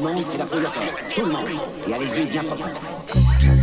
monde, c'est la fouille au fort. Tout le monde. Et allez-y bien profond.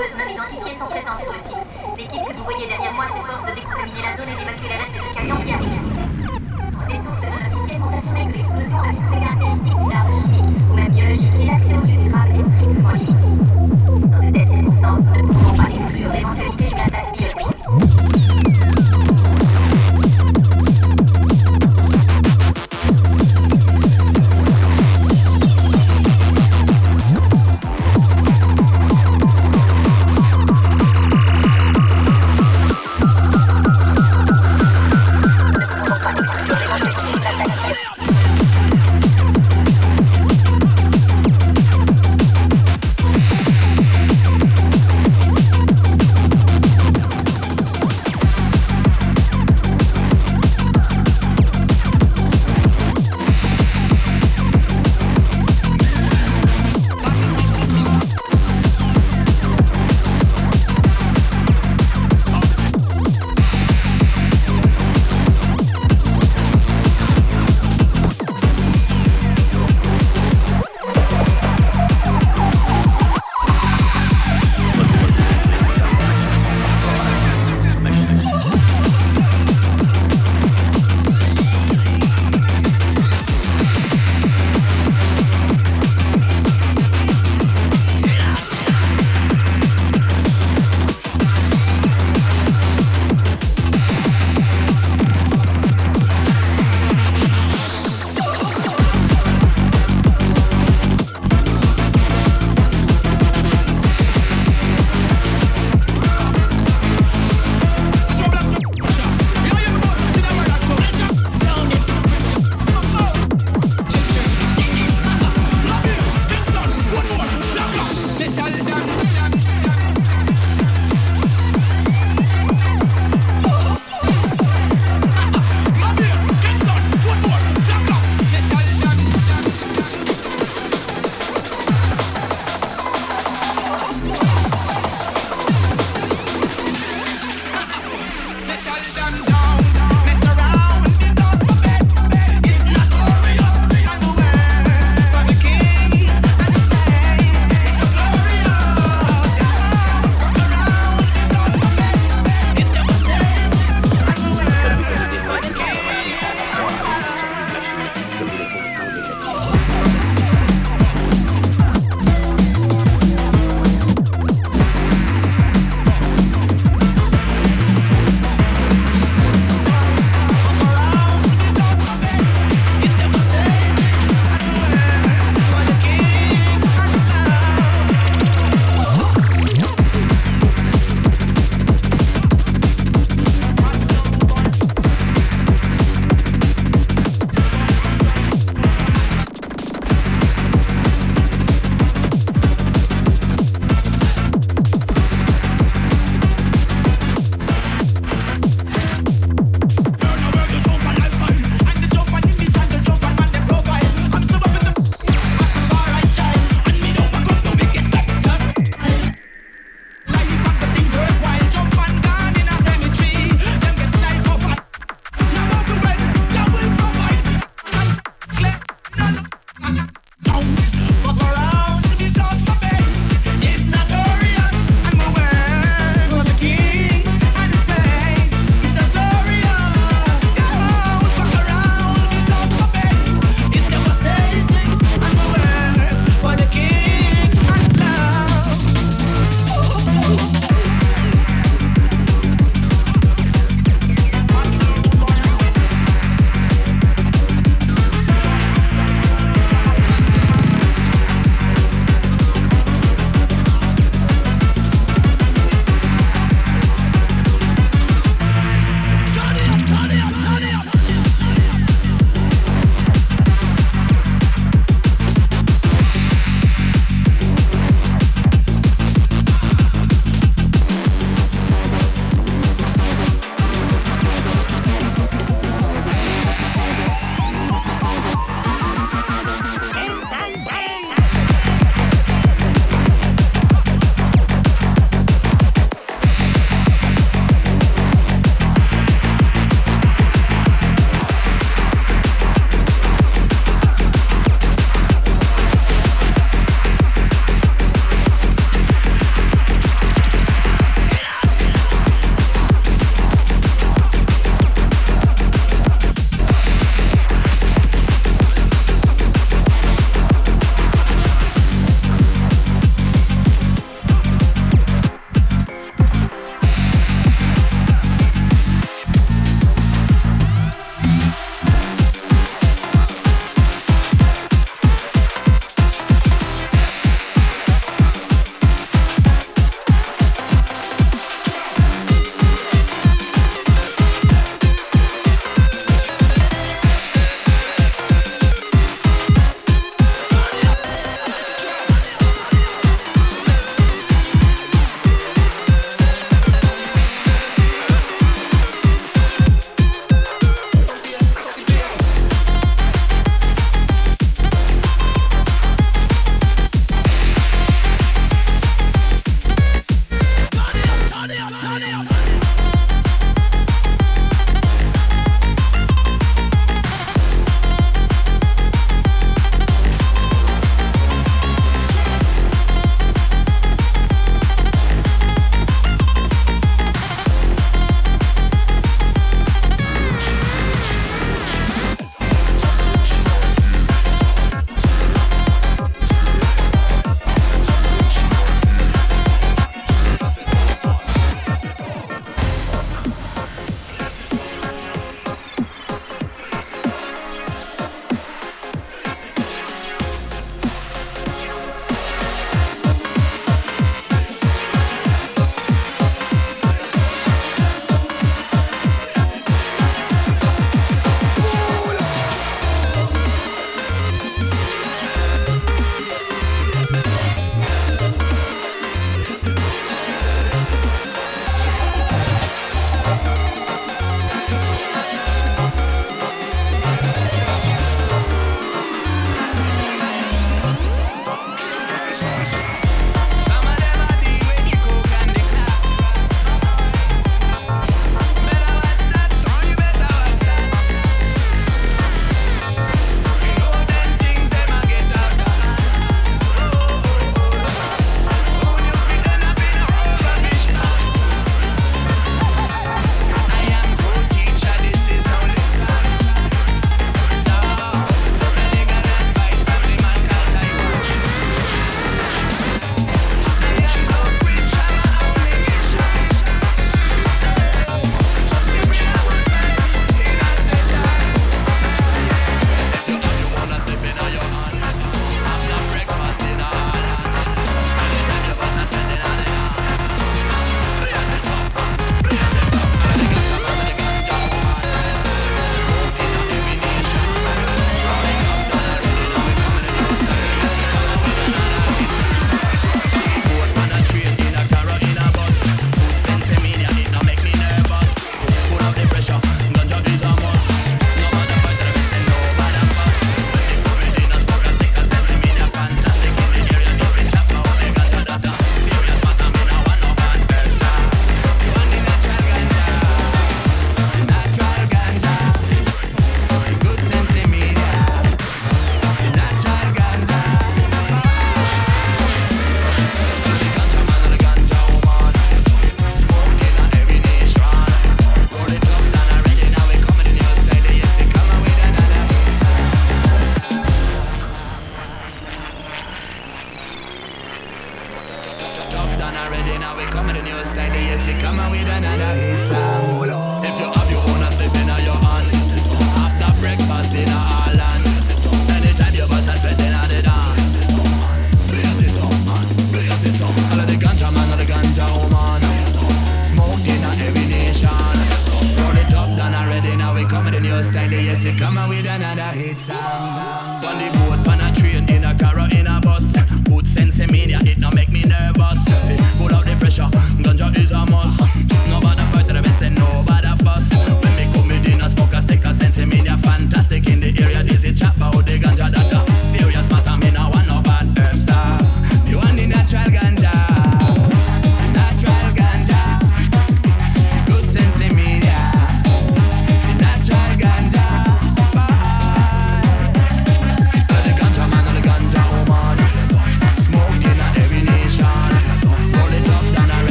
nombreuses non identifiées sont présentes sur le site. L'équipe que vous voyez derrière moi s'efforce de décontaminer la zone et d'évacuer les restes du camion qui a. Des sources non officielles ont affirmé que l'explosion avait des caractéristiques d'armes chimiques ou même biologiques et l'accès au lieu du drame est strictement limité.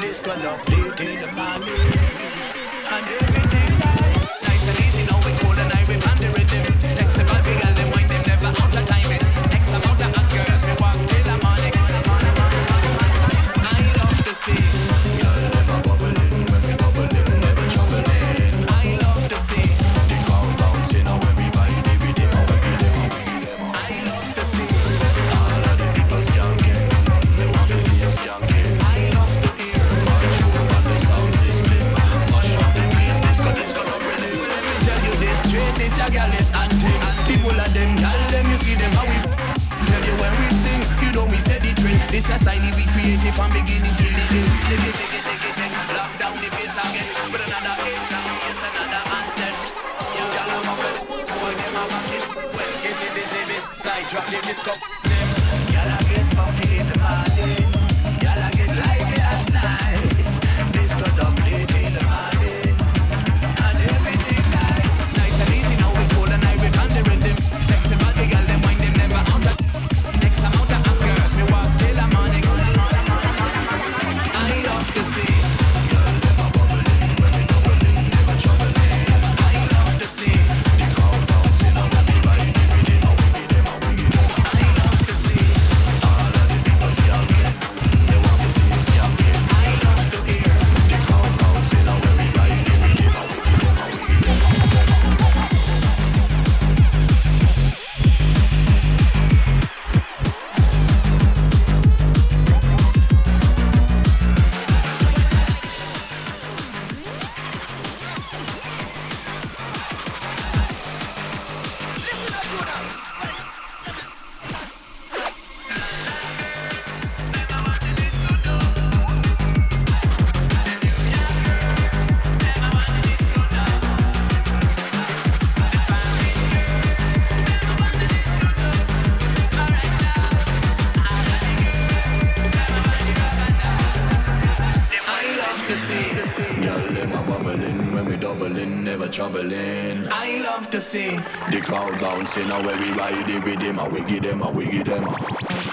Disco love late in the morning. This a style we created from beginning till the end. Take it, take it, take it, take it. Lock down the bass again. Put another hit song, yes another anthem. You girl I'm up it, boy them a rock it. When is it, is it, like drop the disco. Them, I get funky in the. Girl I get lively at night. Bouncing and when we ride it with them A wiggy them, a wiggy them. A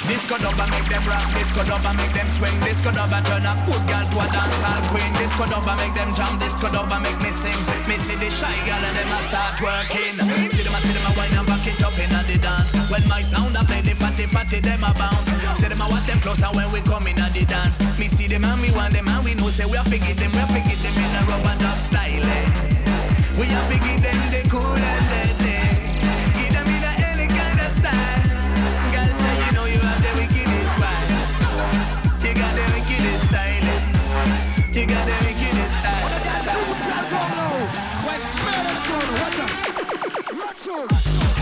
Disco dubba make them rock, disco dubba make them swing. Disco dubba turn a good girl to a dancehall queen. Disco dubba make them jump, disco dubba make me sing. Me see the shy girl and them a start working. See them a, see them a wine and back it up in the dance. When my sound a play the fatty fatty them a bounce. See them a watch them close and when we come in the dance. Me see them and me want them and we know say we a figure them, we a figure them in a rubber dub style eh. We a figure them they cool and deadly Un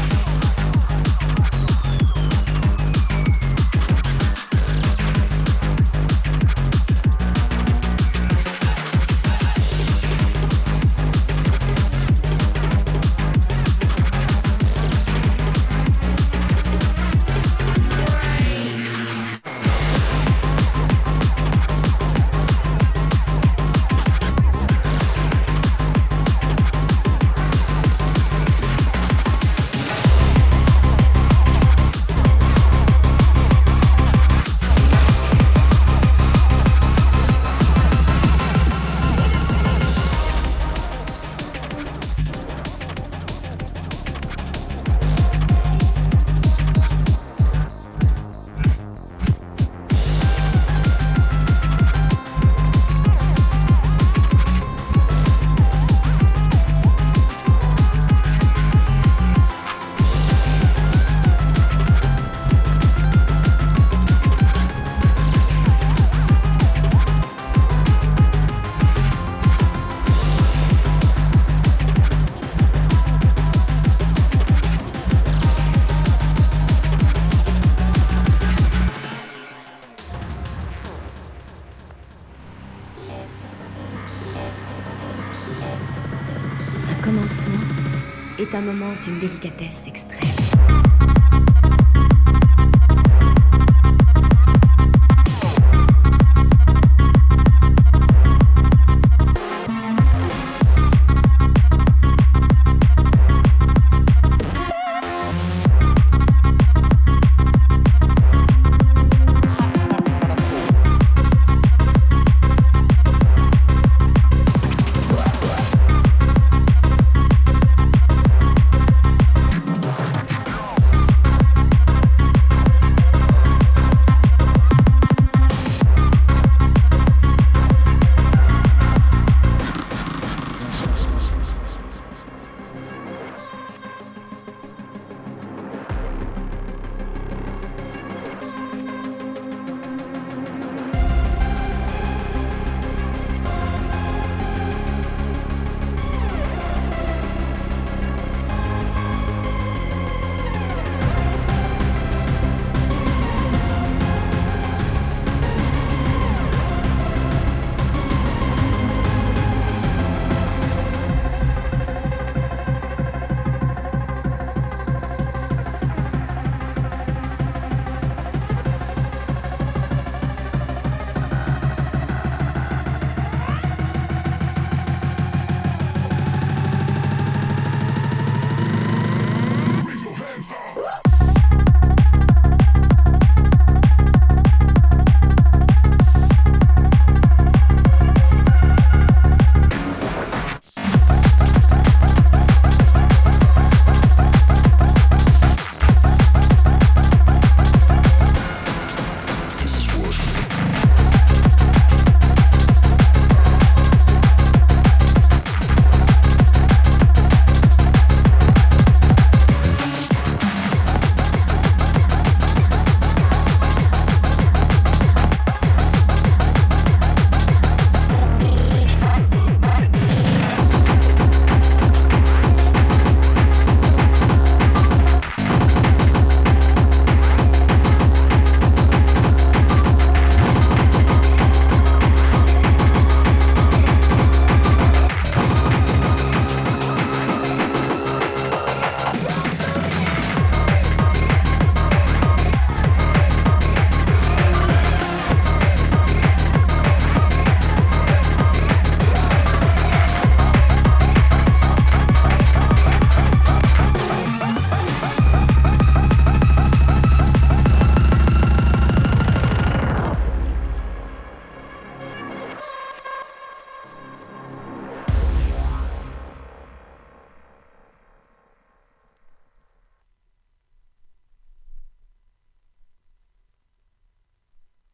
d'une délicatesse.